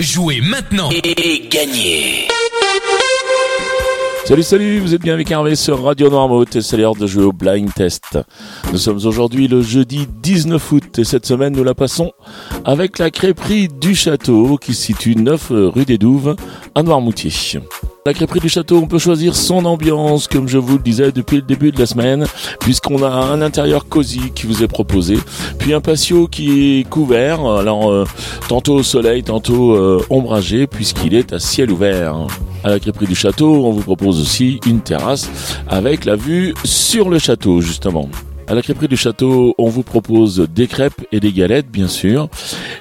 Jouez maintenant et gagnez Salut, salut, vous êtes bien avec Hervé sur Radio Noirmouth et c'est l'heure de jouer au Blind Test. Nous sommes aujourd'hui le jeudi 19 août et cette semaine nous la passons avec la crêperie du château qui se situe 9 rue des Douves à Noirmoutier. La crêperie du château, on peut choisir son ambiance, comme je vous le disais depuis le début de la semaine, puisqu'on a un intérieur cosy qui vous est proposé, puis un patio qui est couvert, alors euh, tantôt au soleil, tantôt euh, ombragé, puisqu'il est à ciel ouvert. À la crêperie du château, on vous propose aussi une terrasse avec la vue sur le château, justement. À la crêperie du château, on vous propose des crêpes et des galettes, bien sûr.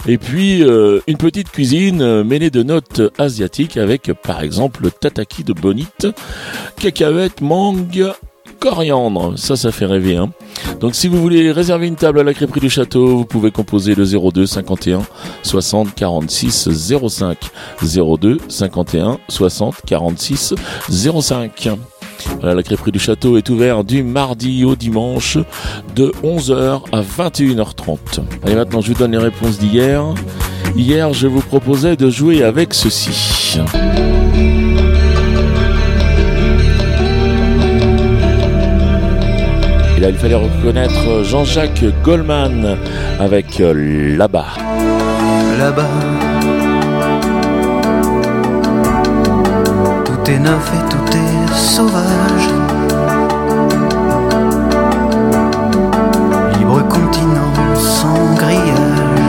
Et puis, euh, une petite cuisine euh, mêlée de notes asiatiques avec, par exemple, tataki de bonite, cacahuètes, mangue, coriandre. Ça, ça fait rêver, hein. Donc, si vous voulez réserver une table à la crêperie du château, vous pouvez composer le 02 51 60 46 05. 02 51 60 46 05 la crêperie du château est ouverte du mardi au dimanche de 11h à 21h30. Allez, maintenant, je vous donne les réponses d'hier. Hier, je vous proposais de jouer avec ceci. Et là, il fallait reconnaître Jean-Jacques Goldman avec Là-bas. Là-bas, tout est neuf tout est sauvage. Libre continent sans grillage.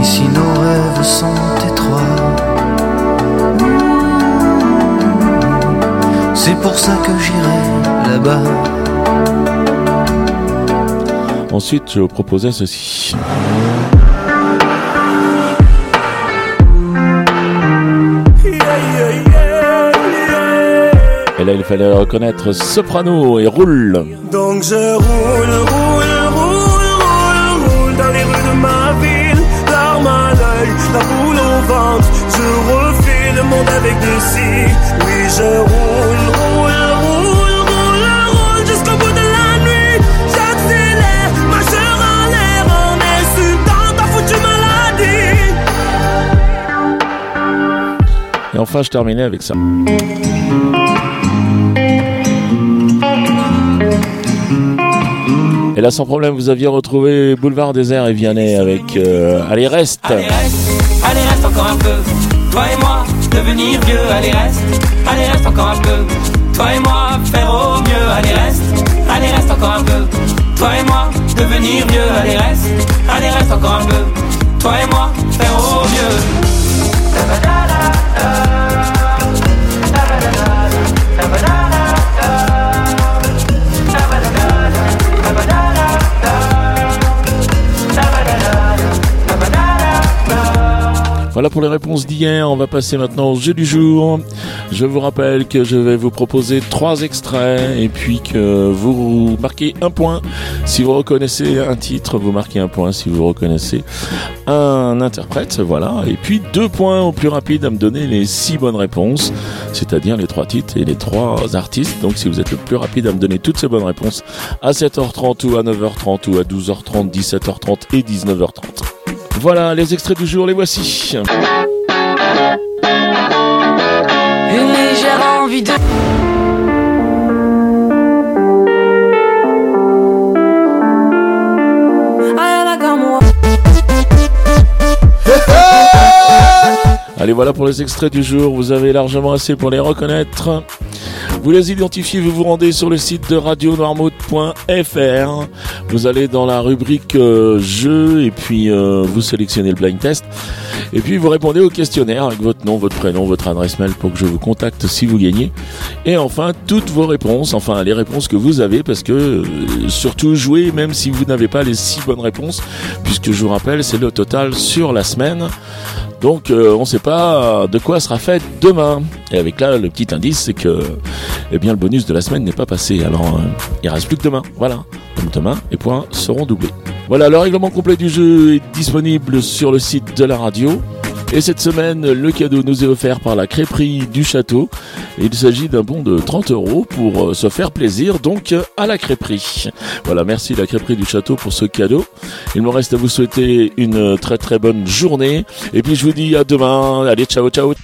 Ici nos rêves sont étroits. C'est pour ça que j'irai là-bas. Ensuite, je vous proposais ceci. Et là, il fallait reconnaître Soprano et Roule. Roule, Et enfin, je terminais avec ça. Et là, sans problème, vous aviez retrouvé Boulevard Désert et Vianney avec euh, Allez, reste Allez reste, allez reste encore un peu. Toi et moi, devenir vieux, allez reste, allez reste encore un peu. Toi et moi, faire au mieux, allez reste, allez reste encore un peu. Toi et moi, devenir vieux, allez reste, allez reste encore un peu. Toi et moi, faire au mieux. Voilà pour les réponses d'hier. On va passer maintenant au jeu du jour. Je vous rappelle que je vais vous proposer trois extraits et puis que vous marquez un point si vous reconnaissez un titre. Vous marquez un point si vous reconnaissez un interprète. Voilà. Et puis deux points au plus rapide à me donner les six bonnes réponses, c'est-à-dire les trois titres et les trois artistes. Donc si vous êtes le plus rapide à me donner toutes ces bonnes réponses à 7h30 ou à 9h30 ou à 12h30, 17h30 et 19h30. Voilà, les extraits du jour, les voici. Une légère envie de... Allez, voilà pour les extraits du jour. Vous avez largement assez pour les reconnaître. Vous les identifiez, vous vous rendez sur le site de radionoirmouth.fr. Vous allez dans la rubrique euh, jeux et puis euh, vous sélectionnez le blind test. Et puis vous répondez au questionnaire avec votre nom, votre prénom, votre adresse mail pour que je vous contacte si vous gagnez. Et enfin, toutes vos réponses, enfin les réponses que vous avez, parce que euh, surtout jouez même si vous n'avez pas les six bonnes réponses, puisque je vous rappelle, c'est le total sur la semaine. Donc on ne sait pas de quoi sera fait demain. Et avec là, le petit indice, c'est que eh bien, le bonus de la semaine n'est pas passé. Alors euh, il reste plus que demain. Voilà. Donc demain, les points seront doublés. Voilà, le règlement complet du jeu est disponible sur le site de la radio. Et cette semaine, le cadeau nous est offert par la crêperie du château. Il s'agit d'un bon de 30 euros pour euh, se faire plaisir, donc à la crêperie. Voilà, merci la crêperie du château pour ce cadeau. Il me reste à vous souhaiter une très très bonne journée. Et puis je vous dis à demain. Allez, ciao, ciao.